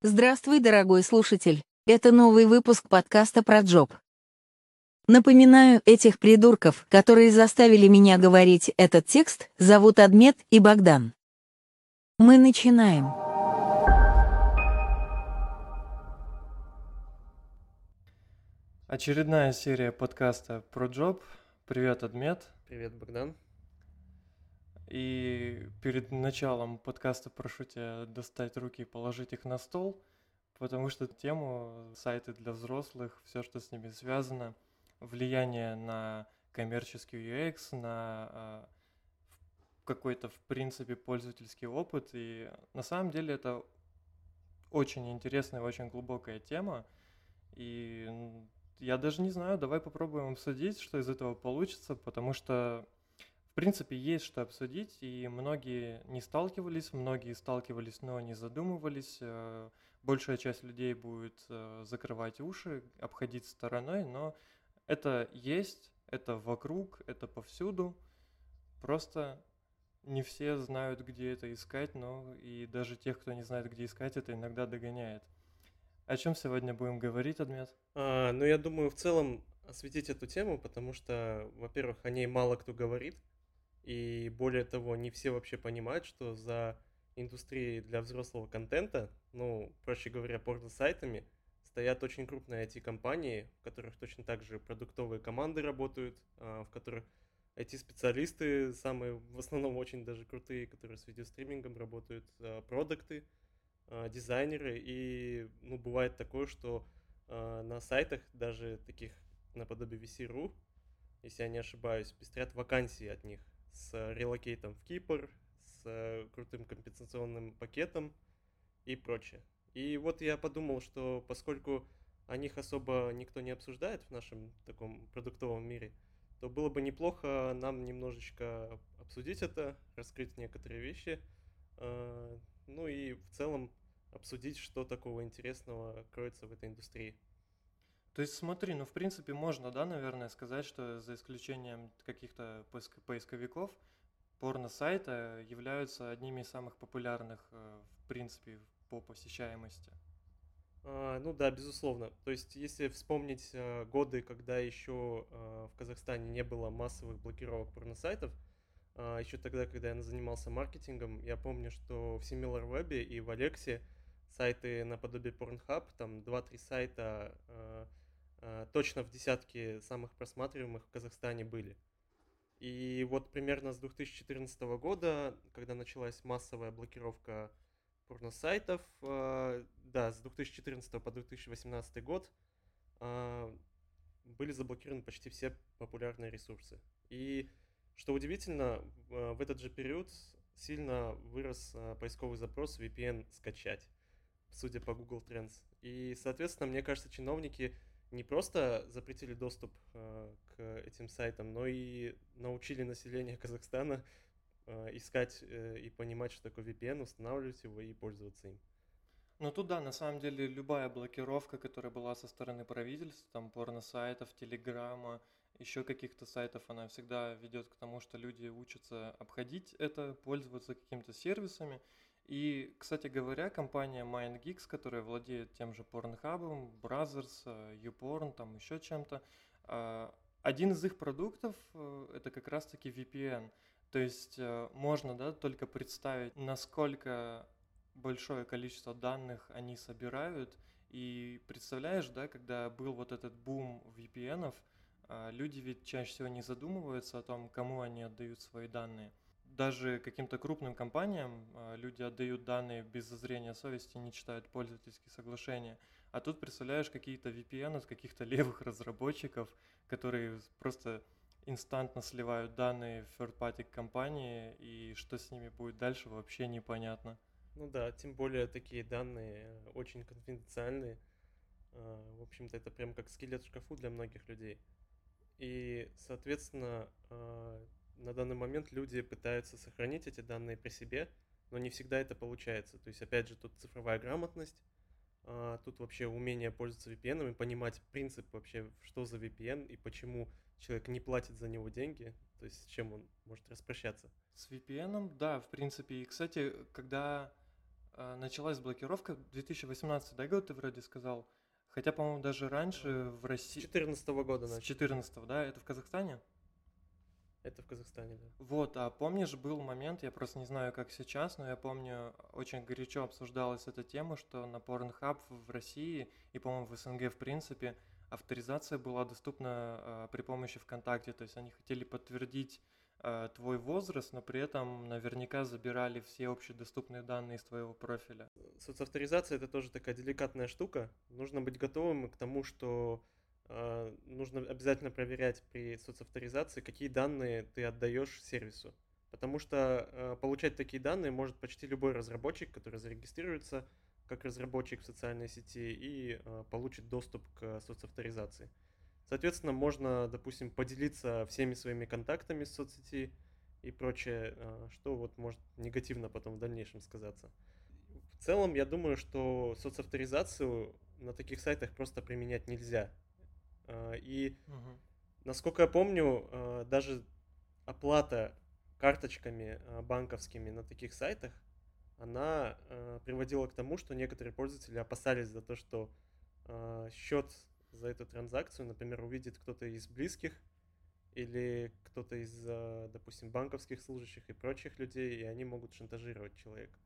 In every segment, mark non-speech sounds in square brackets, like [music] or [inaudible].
Здравствуй, дорогой слушатель. Это новый выпуск подкаста про Джоб. Напоминаю, этих придурков, которые заставили меня говорить этот текст, зовут Адмет и Богдан. Мы начинаем. Очередная серия подкаста про Джоб. Привет, Адмет. Привет, Богдан. И перед началом подкаста прошу тебя достать руки и положить их на стол, потому что тему сайты для взрослых, все, что с ними связано, влияние на коммерческий UX, на а, какой-то, в принципе, пользовательский опыт. И на самом деле это очень интересная, очень глубокая тема. И я даже не знаю, давай попробуем обсудить, что из этого получится, потому что принципе, есть что обсудить, и многие не сталкивались, многие сталкивались, но не задумывались. Э, большая часть людей будет э, закрывать уши, обходить стороной, но это есть, это вокруг, это повсюду. Просто не все знают, где это искать, но и даже тех, кто не знает, где искать, это иногда догоняет. О чем сегодня будем говорить, Адмет? А, ну, я думаю, в целом осветить эту тему, потому что, во-первых, о ней мало кто говорит, и более того, не все вообще понимают, что за индустрией для взрослого контента, ну, проще говоря, порно-сайтами, стоят очень крупные IT-компании, в которых точно так же продуктовые команды работают, а, в которых IT-специалисты, самые в основном очень даже крутые, которые с видеостримингом работают, а, продукты, а, дизайнеры. И ну, бывает такое, что на сайтах, даже таких наподобие VC.ru, если я не ошибаюсь, пестрят вакансии от них с релокейтом в Кипр, с крутым компенсационным пакетом и прочее. И вот я подумал, что поскольку о них особо никто не обсуждает в нашем таком продуктовом мире, то было бы неплохо нам немножечко обсудить это, раскрыть некоторые вещи, а, ну и в целом обсудить, что такого интересного кроется в этой индустрии. То есть смотри, ну в принципе можно, да, наверное, сказать, что за исключением каких-то поисковиков, порно-сайты являются одними из самых популярных, э, в принципе, по посещаемости. А, ну да, безусловно. То есть, если вспомнить а, годы, когда еще а, в Казахстане не было массовых блокировок порносайтов, а, еще тогда, когда я занимался маркетингом, я помню, что в SimilarWeb и в Алексе сайты наподобие Pornhub, там 2-3 сайта Э, точно в десятке самых просматриваемых в Казахстане были. И вот примерно с 2014 года, когда началась массовая блокировка порносайтов, э, да, с 2014 по 2018 год э, были заблокированы почти все популярные ресурсы. И что удивительно, в этот же период сильно вырос поисковый запрос VPN скачать, судя по Google Trends. И, соответственно, мне кажется, чиновники не просто запретили доступ э, к этим сайтам, но и научили население [laughs] Казахстана э, искать э, и понимать, что такое VPN, устанавливать его и пользоваться им. Ну тут да, на самом деле любая блокировка, которая была со стороны правительства, там порно-сайтов, телеграмма, еще каких-то сайтов, она всегда ведет к тому, что люди учатся обходить это, пользоваться какими-то сервисами, и, кстати говоря, компания MindGeeks, которая владеет тем же Pornhub, Brothers, э, YouPorn, там еще чем-то, э, один из их продуктов э, это как раз-таки VPN. То есть можно да, только представить, насколько большое количество данных они собирают. И представляешь, да, когда был вот этот бум VPN, люди ведь чаще всего не задумываются о том, кому они отдают свои данные даже каким-то крупным компаниям а, люди отдают данные без зазрения совести, не читают пользовательские соглашения. А тут представляешь какие-то VPN от каких-то [laughs] левых разработчиков, которые просто инстантно сливают данные в third-party компании, и что с ними будет дальше, вообще непонятно. Ну да, тем более такие данные очень конфиденциальные. А, в общем-то, это прям как скелет в шкафу для многих людей. И, соответственно, а, на данный момент люди пытаются сохранить эти данные при себе, но не всегда это получается. То есть, опять же, тут цифровая грамотность, а, тут вообще умение пользоваться VPN и понимать принцип вообще, что за VPN и почему человек не платит за него деньги, то есть с чем он может распрощаться. С VPN, да, в принципе. И, кстати, когда а, началась блокировка 2018 да, год, ты вроде сказал. Хотя, по-моему, даже раньше в С России... 2014 года С начали. 14 да? Это в Казахстане? Это в Казахстане, да. Вот, а помнишь, был момент, я просто не знаю, как сейчас, но я помню, очень горячо обсуждалась эта тема, что на Pornhub в России и, по-моему, в СНГ в принципе авторизация была доступна э, при помощи ВКонтакте, то есть они хотели подтвердить э, твой возраст, но при этом наверняка забирали все общедоступные данные из твоего профиля. Соцавторизация это тоже такая деликатная штука. Нужно быть готовым к тому, что нужно обязательно проверять при соцавторизации, какие данные ты отдаешь сервису. Потому что э, получать такие данные может почти любой разработчик, который зарегистрируется как разработчик в социальной сети и э, получит доступ к соцавторизации. Соответственно, можно, допустим, поделиться всеми своими контактами с соцсети и прочее, что вот может негативно потом в дальнейшем сказаться. В целом, я думаю, что соцавторизацию на таких сайтах просто применять нельзя. Э, И, Мгм. насколько я помню, э, даже оплата карточками э, банковскими на таких сайтах, она приводила к тому, что некоторые пользователи опасались за то, что счет за эту транзакцию, например, увидит кто-то из близких или кто-то из, допустим, банковских служащих и прочих людей, и они могут шантажировать человека.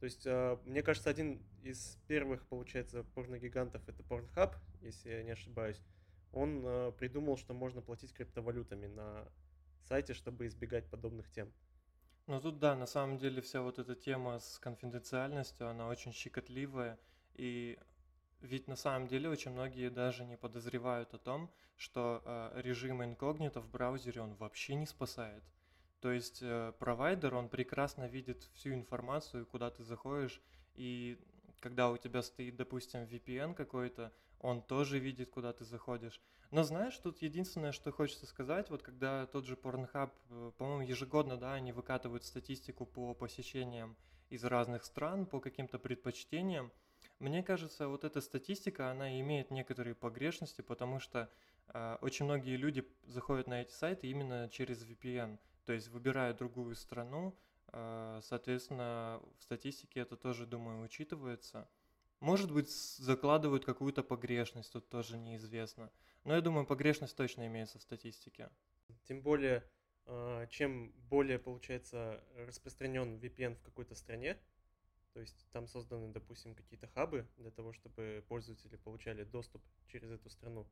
То есть, мне кажется, один из первых, получается, порногигантов это Pornhub, если я не ошибаюсь. Он э, придумал, что можно платить криптовалютами на сайте, чтобы избегать подобных тем. Ну тут да, на самом деле вся вот эта тема с конфиденциальностью, она очень щекотливая, и ведь на самом деле очень многие даже не подозревают о том, что э, режим инкогнито в браузере он вообще не спасает. То есть э, провайдер, он прекрасно видит всю информацию, куда ты заходишь, и когда у тебя стоит, допустим, VPN какой-то, он тоже видит, куда ты заходишь. Но знаешь, тут единственное, что хочется сказать, вот когда тот же Pornhub, э, по-моему, ежегодно, да, они выкатывают статистику по посещениям из разных стран, по каким-то предпочтениям, мне кажется, вот эта статистика, она имеет некоторые погрешности, потому что э, очень многие люди заходят на эти сайты именно через VPN, то есть выбирая другую страну, э, соответственно, в статистике это тоже, думаю, учитывается. Может быть, закладывают какую-то погрешность, тут тоже неизвестно. Но я думаю, погрешность точно имеется в статистике. Тем более, э, чем более, получается, распространен VPN в какой-то стране, то есть там созданы, допустим, какие-то хабы для того, чтобы пользователи получали доступ через эту страну,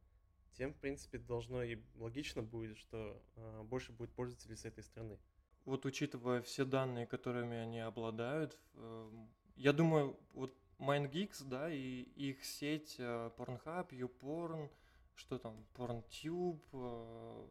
тем, в принципе, должно и логично будет, что э, больше будет пользователей с этой страны. Вот учитывая все данные, которыми они обладают, эм, я думаю, вот MindGeeks, да, и их сеть э, Pornhub, YouPorn, что там, PornTube, э,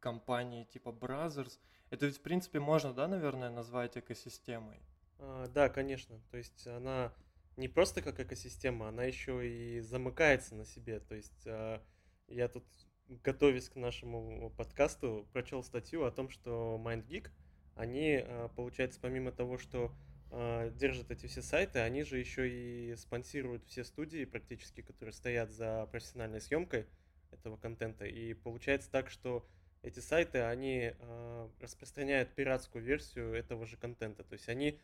компании типа Brothers, это ведь, в принципе, можно, да, наверное, назвать экосистемой? А, Да, конечно. То есть она не просто как экосистема, она еще и замыкается на себе. То есть а, я тут, готовясь к нашему подкасту, прочел статью о том, что MindGeek, они, получается, помимо того, что а, держат эти все сайты, они же еще и спонсируют все студии практически, которые стоят за профессиональной съемкой этого контента. И получается так, что эти сайты, они а, распространяют пиратскую версию этого же контента. То есть они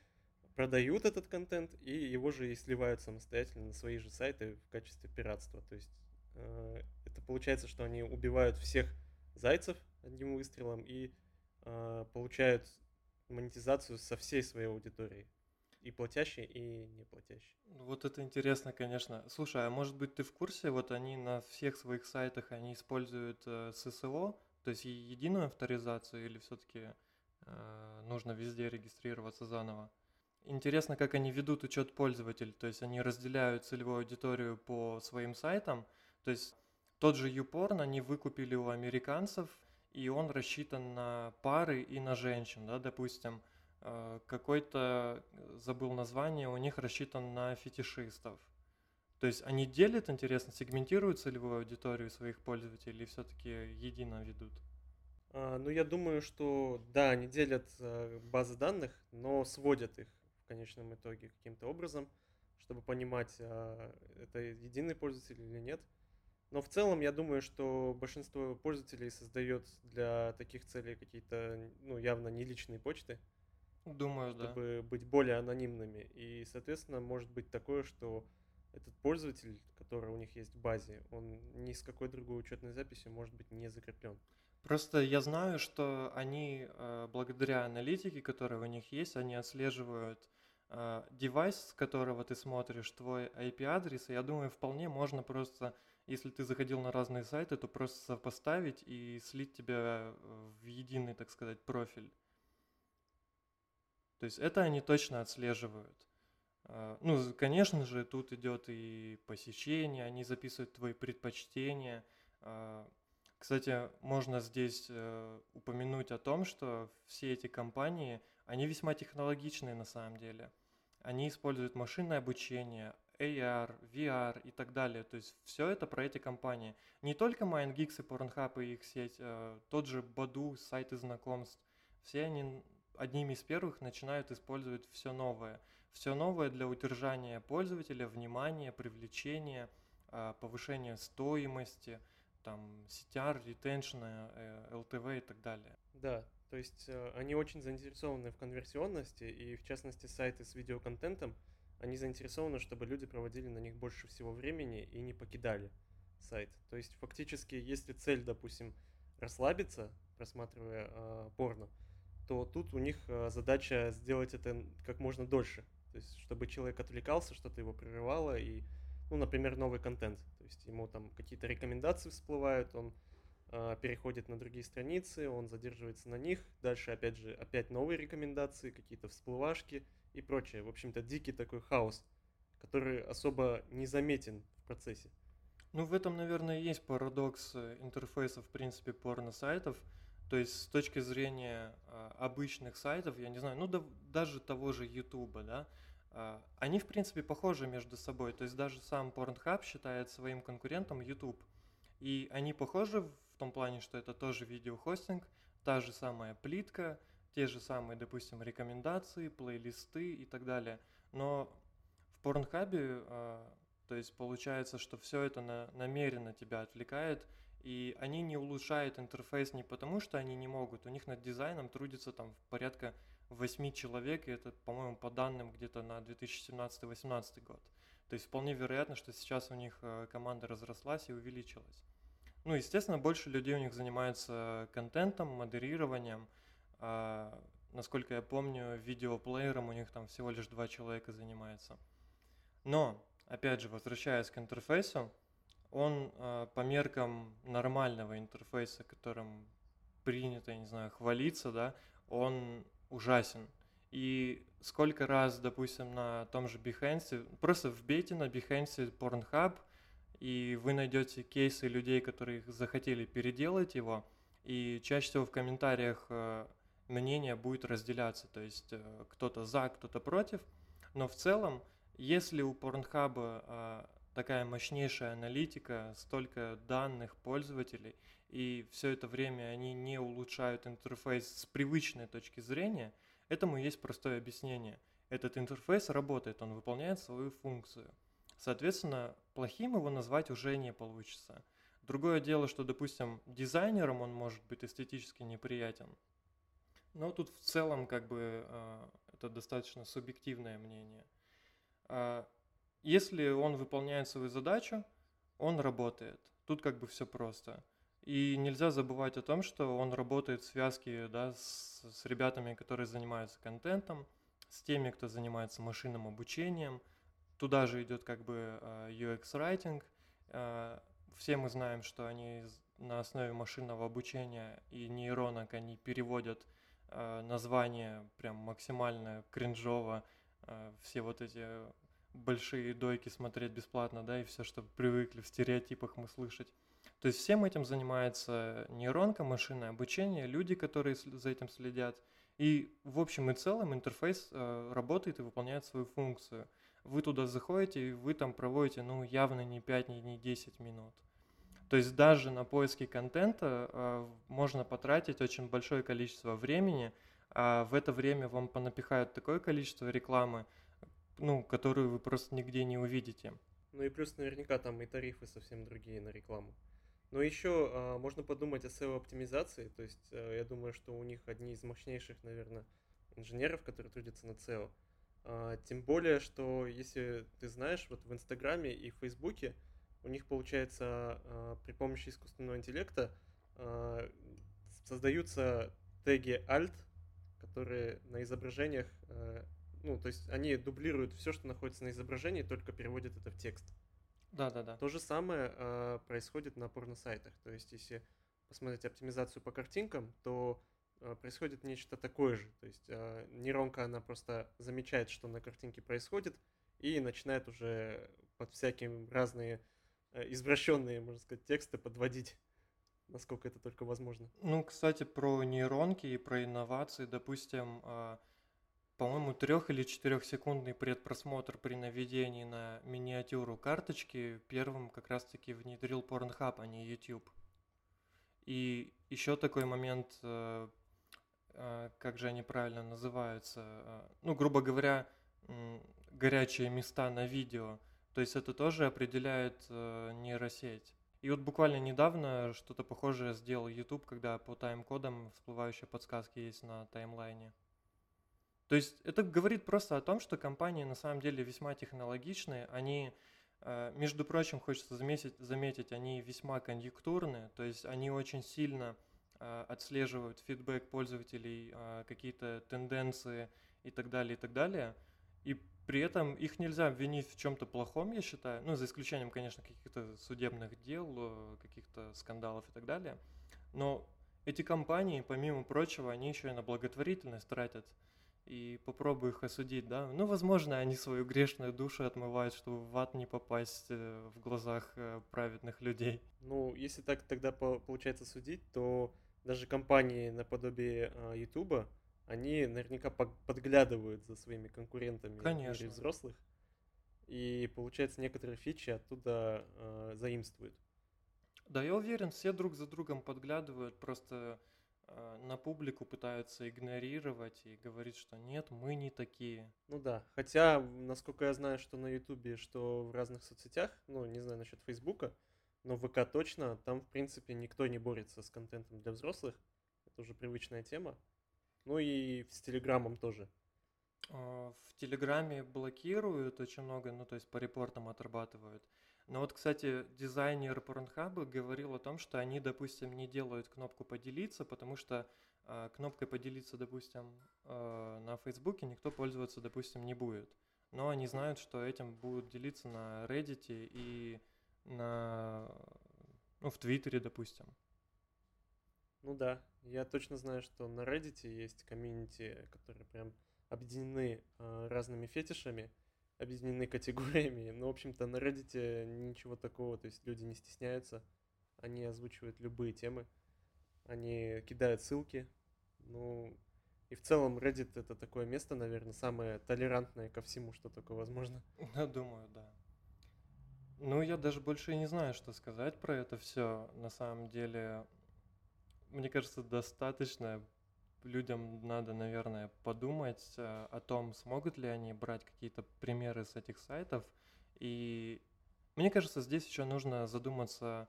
продают этот контент и его же и сливают самостоятельно на свои же сайты в качестве пиратства. То есть э, это получается, что они убивают всех зайцев одним выстрелом и получают монетизацию со всей своей аудитории. И платящей, и не платящей. Ну, Вот это интересно, конечно. Слушай, а может быть ты в курсе, вот они на всех своих сайтах, они используют э, ССО, то есть единую авторизацию, или все-таки нужно везде регистрироваться заново? Интересно, как они ведут учет пользователей, то есть они разделяют целевую аудиторию по своим сайтам, то есть тот же YouPorn они выкупили у американцев, и он рассчитан на пары и на женщин, да, допустим, э, какой-то, э, забыл название, у них рассчитан на фетишистов. То есть они делят, интересно, сегментируют целевую аудиторию своих пользователей или все-таки едино ведут? А, ну, я думаю, что да, они делят э, базы данных, но сводят их в конечном итоге каким-то образом, чтобы понимать, а, это единый пользователь или нет. Но в целом я думаю, что большинство пользователей создает для таких целей какие-то, ну, явно не личные почты. Думаю, да. чтобы быть более анонимными. И, соответственно, может быть такое, что этот пользователь, который у них есть в базе, он ни с какой другой учетной записью может быть не закреплен. Просто я знаю, что они, э, благодаря аналитике, которая у них есть, они отслеживают э, девайс, с которого ты смотришь, твой IP-адрес, и я думаю, вполне можно просто, если ты заходил на разные сайты, то просто сопоставить и слить тебя в единый, так сказать, профиль. То есть это они точно отслеживают. Э, ну, конечно же, тут идет и посещение, они записывают твои предпочтения. Кстати, можно здесь э, упомянуть о том, что все эти компании, они весьма технологичные на самом деле. Они используют машинное обучение, AR, VR и так далее. То есть все это про эти компании. Не только MindGeeks и Pornhub и их сеть, э, тот же Badu, сайты знакомств. Все они одними из первых начинают использовать все новое. Все новое для удержания пользователя, внимания, привлечения, э, повышения стоимости – там CTR, retention, LTV э, и так далее. Да, то есть э, они очень заинтересованы в конверсионности, и в частности сайты с видеоконтентом, они заинтересованы, чтобы люди проводили на них больше всего времени и не покидали сайт. То есть фактически, если цель, допустим, расслабиться, просматривая э, порно, то тут у них э, задача сделать это как можно дольше. То есть, чтобы человек отвлекался, что-то его прерывало, и ну, например, новый контент. То есть ему там какие-то рекомендации всплывают, он э, переходит на другие страницы, он задерживается на них, дальше опять же опять новые рекомендации, какие-то всплывашки и прочее. В общем-то, дикий такой хаос, который особо не заметен в процессе. Ну, в этом, наверное, есть парадокс э, интерфейса, в принципе, порно-сайтов. То есть с точки зрения э, обычных сайтов, я не знаю, ну да, даже того же Ютуба, да, а, они, в принципе, похожи между собой. То есть даже сам Pornhub считает своим конкурентом YouTube. И они похожи в том плане, что это тоже видеохостинг, та же самая плитка, те же самые, допустим, рекомендации, плейлисты и так далее. Но в а, то есть получается, что все это на, намеренно тебя отвлекает, и они не улучшают интерфейс не потому, что они не могут, у них над дизайном трудится там порядка 8 человек, и это, по-моему, по данным где-то на 2017-2018 год. То есть вполне вероятно, что сейчас у них э, команда разрослась и увеличилась. Ну, естественно, больше людей у них занимаются контентом, модерированием. А, насколько я помню, видеоплеером у них там всего лишь два человека занимается. Но, опять же, возвращаясь к интерфейсу, он а, по меркам нормального интерфейса, которым принято, я не знаю, хвалиться, да, он ужасен. И сколько раз, допустим, на том же Behance, просто вбейте на Behance Pornhub, и вы найдете кейсы людей, которые захотели переделать его, и чаще всего в комментариях э, мнение будет разделяться, то есть э, кто-то за, кто-то против, но в целом, если у Pornhub э, такая мощнейшая аналитика, столько данных пользователей, и все это время они не улучшают интерфейс с привычной точки зрения, этому есть простое объяснение. Этот интерфейс работает, он выполняет свою функцию. Соответственно, плохим его назвать уже не получится. Другое дело, что, допустим, дизайнером он может быть эстетически неприятен. Но тут в целом как бы э, это достаточно субъективное мнение. Если он выполняет свою задачу, он работает. Тут как бы все просто. И нельзя забывать о том, что он работает в связке да, с, с ребятами, которые занимаются контентом, с теми, кто занимается машинным обучением. Туда же идет как бы а, UX-райтинг. А, все мы знаем, что они на основе машинного обучения и нейронок они переводят а, название прям максимально кринжово, все вот эти большие дойки смотреть бесплатно, да, и все, что привыкли в стереотипах мы слышать. То есть всем этим занимается нейронка, машинное обучение, люди, которые за этим следят. И в общем и целом интерфейс э, работает и выполняет свою функцию. Вы туда заходите, и вы там проводите, ну, явно не 5, не 10 минут. То есть даже на поиски контента э, можно потратить очень большое количество времени, а в это время вам понапихают такое количество рекламы, ну, которую вы просто нигде не увидите. Ну и плюс наверняка там и тарифы совсем другие на рекламу. Но еще а, можно подумать о SEO-оптимизации, то есть а, я думаю, что у них одни из мощнейших, наверное, инженеров, которые трудятся на SEO. А, тем более, что если ты знаешь, вот в Инстаграме и Фейсбуке у них получается а, при помощи искусственного интеллекта а, создаются теги alt, которые на изображениях, ну, то есть они дублируют все, что находится на изображении, только переводят это в текст. Да, да, да. То же самое происходит на порно-сайтах. То есть, если посмотреть оптимизацию по картинкам, то Э, происходит нечто такое же. То есть э, нейронка, она просто замечает, что на картинке происходит, и начинает уже под всякие разные э, извращенные, можно сказать, тексты подводить, насколько это только возможно. Ну, кстати, про нейронки и про инновации, допустим, по-моему, трех или четырехсекундный предпросмотр при наведении на миниатюру карточки первым как раз-таки внедрил Pornhub, а не YouTube. И еще такой момент а, как же они правильно называются, а, ну, грубо говоря, горячие места на видео. То есть это тоже определяет э, нейросеть. И вот буквально недавно что-то похожее сделал YouTube, когда по тайм-кодам всплывающие подсказки есть на таймлайне. То есть это говорит просто о том, что компании на самом деле весьма технологичные, они, э, между прочим, хочется заметить, заметить, они весьма конъюнктурные, то есть они очень сильно а, отслеживают фидбэк пользователей, а, какие-то тенденции и так далее, и так далее. И при этом их нельзя обвинить в чем-то плохом, я считаю, ну, за исключением, конечно, каких-то судебных дел, э, каких-то скандалов и так далее. Но эти компании, помимо прочего, они еще и на благотворительность тратят. И попробую их осудить, да. Ну, возможно, они свою грешную душу отмывают, чтобы в ад не попасть э, в глазах э, праведных людей. Ну, если так тогда получается судить, то даже компании наподобие Ютуба, они наверняка подглядывают за своими конкурентами Конечно. взрослых. И получается, некоторые фичи оттуда э, заимствуют. Да, я уверен, все друг за другом подглядывают, просто на публику пытаются игнорировать и говорить, что нет, мы не такие. Ну да, хотя, насколько я знаю, что на Ютубе, что в разных соцсетях, ну, не знаю насчет Фейсбука, но ВК точно, там, в принципе, никто не борется с контентом для взрослых. Это уже привычная тема. Ну и с Телеграмом тоже. А, в Телеграме блокируют очень много, ну то есть по репортам отрабатывают. Но вот, кстати, дизайнер Pornhub говорил о том, что они, допустим, не делают кнопку «поделиться», потому что э, кнопкой «поделиться», допустим, э, на Фейсбуке никто пользоваться, допустим, не будет. Но они знают, что этим будут делиться на Reddit и на, ну, в Твиттере, допустим. Ну да, я точно знаю, что на Reddit есть комьюнити, которые прям объединены э, разными фетишами, объединены [laughs] категориями. Но, в общем-то, на Reddit ничего такого, то есть люди не стесняются, они озвучивают любые темы, они кидают ссылки. Ну, и в целом Reddit это такое место, наверное, самое толерантное ко всему, что только возможно. [laughs] Я думаю, да. Ну, я даже больше и не знаю, что сказать про это все. На самом деле, мне кажется, достаточно людям надо, наверное, подумать э, о том, смогут ли они брать какие-то примеры с этих сайтов. И мне кажется, здесь еще нужно задуматься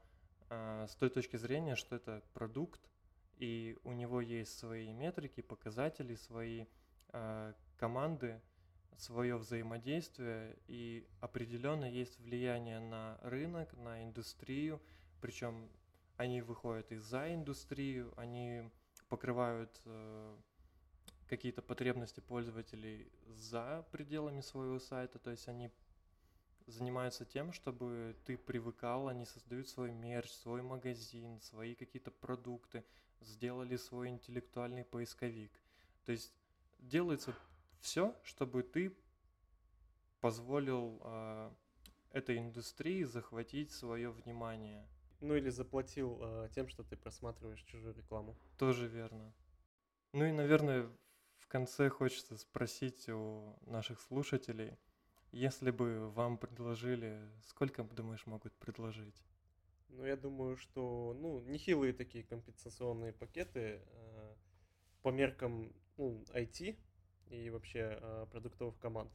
э, с той точки зрения, что это продукт, и у него есть свои метрики, показатели, свои э, команды, свое взаимодействие, и определенно есть влияние на рынок, на индустрию, причем они выходят из за индустрию, они покрывают э, какие-то потребности пользователей за пределами своего сайта, то есть они занимаются тем, чтобы ты привыкал, они создают свой мерч, свой магазин, свои какие-то продукты, сделали свой интеллектуальный поисковик. То есть делается все, чтобы ты позволил э, этой индустрии захватить свое внимание. Ну или заплатил э, тем, что ты просматриваешь чужую рекламу. Тоже верно. Ну и, наверное, в конце хочется спросить у наших слушателей, если бы вам предложили, сколько, думаешь, могут предложить? Ну, я думаю, что, ну, нехилые такие компенсационные пакеты э, по меркам, ну, IT, и вообще э, продуктовых команд.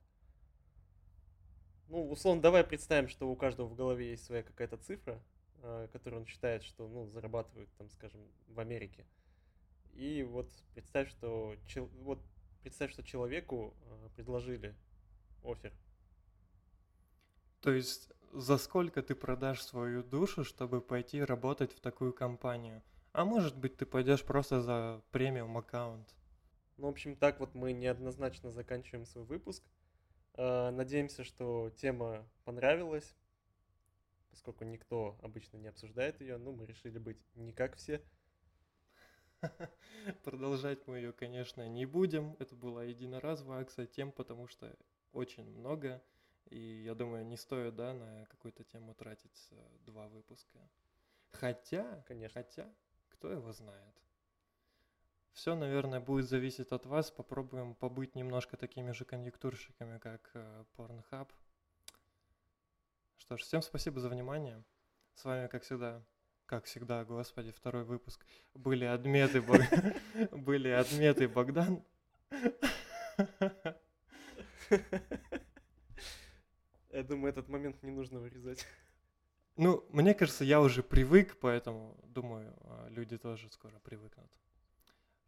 Ну, условно, давай представим, что у каждого в голове есть своя какая-то цифра, э, которую он считает, что, ну, зарабатывает, там, скажем, в Америке. И вот представь, что чел... вот представь, что человеку э, предложили офер. То есть за сколько ты продашь свою душу, чтобы пойти работать в такую компанию? А может быть, ты пойдешь просто за премиум аккаунт? Ну, в общем, так вот мы неоднозначно заканчиваем свой выпуск. Э, надеемся, что тема понравилась, поскольку никто обычно не обсуждает ее. Ну, мы решили быть не как все. [laughs] Продолжать мы ее, конечно, не будем. Это была единоразовая акция тем, потому что очень много. И я думаю, не стоит, да, на какую-то тему тратить э, два выпуска. Хотя, Конечно. хотя, кто его знает. Все, наверное, будет зависеть от вас. Попробуем побыть немножко такими же конъюнктурщиками, как э, Pornhub. Что ж, всем спасибо за внимание. С вами, как всегда, как всегда, господи, второй выпуск. Были отметы, [laughs] были отметы Богдан. Я думаю, этот момент не нужно вырезать. Ну, мне кажется, я уже привык, поэтому думаю, а, люди тоже скоро привыкнут.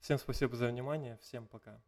Всем спасибо за внимание, всем пока.